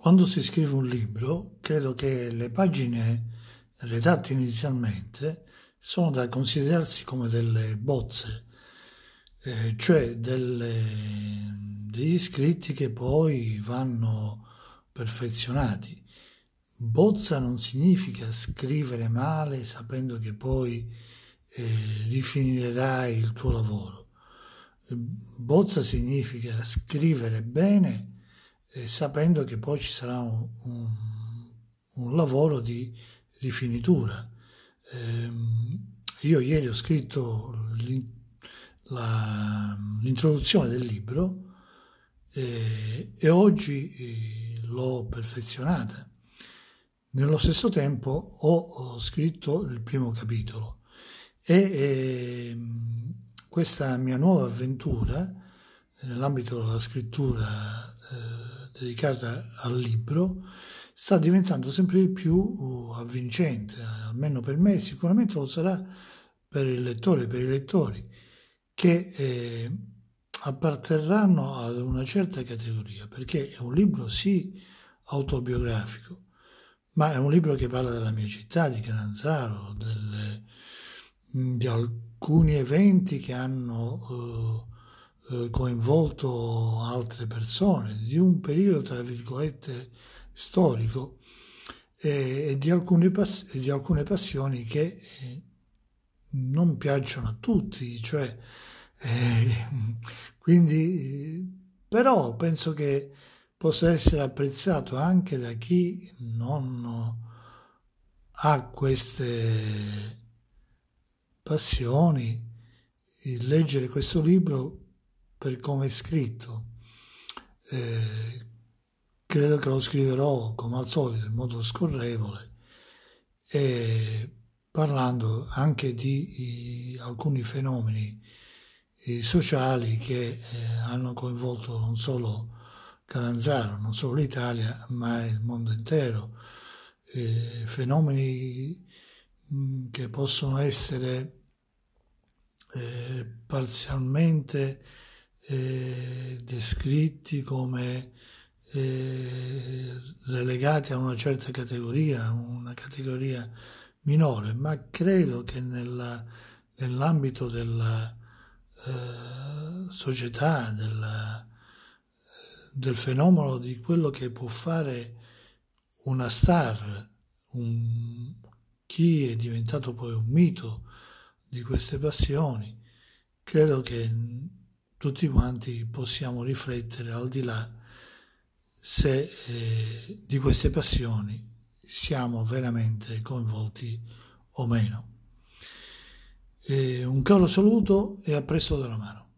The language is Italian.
Quando si scrive un libro, credo che le pagine redatte inizialmente sono da considerarsi come delle bozze, eh, cioè delle, degli scritti che poi vanno perfezionati. Bozza non significa scrivere male sapendo che poi eh, rifinirai il tuo lavoro. Bozza significa scrivere bene eh, sapendo che poi ci sarà un, un, un lavoro di rifinitura. Eh, io ieri ho scritto la, l'introduzione del libro eh, e oggi eh, l'ho perfezionata. Nello stesso tempo ho, ho scritto il primo capitolo e ehm, questa mia nuova avventura nell'ambito della scrittura eh, dedicata al libro sta diventando sempre di più uh, avvincente, almeno per me, sicuramente lo sarà per il lettore, per i lettori, che eh, apparterranno ad una certa categoria, perché è un libro sì autobiografico, ma è un libro che parla della mia città, di Catanzaro, delle, di alcuni eventi che hanno... Eh, coinvolto altre persone, di un periodo, tra virgolette, storico e, e, di, alcune pass- e di, alcune passioni che eh, non piacciono a tutti, cioè, eh, quindi, però penso che possa essere apprezzato anche da chi non ha queste passioni. Leggere questo libro per come è scritto. Eh, credo che lo scriverò come al solito in modo scorrevole e parlando anche di, di alcuni fenomeni eh, sociali che eh, hanno coinvolto non solo Catanzaro, non solo l'Italia, ma il mondo intero. Eh, fenomeni mh, mm, che possono essere eh, parzialmente eh, descritti come eh, relegati a una certa categoria, una categoria minore, ma credo che nella, nell'ambito della eh, società, della, del fenomeno di quello che può fare una star, un, chi è diventato poi un mito di queste passioni, credo che tutti quanti possiamo riflettere al di là se eh, di queste passioni siamo veramente coinvolti o meno. E un caro saluto e a presto dalla mano.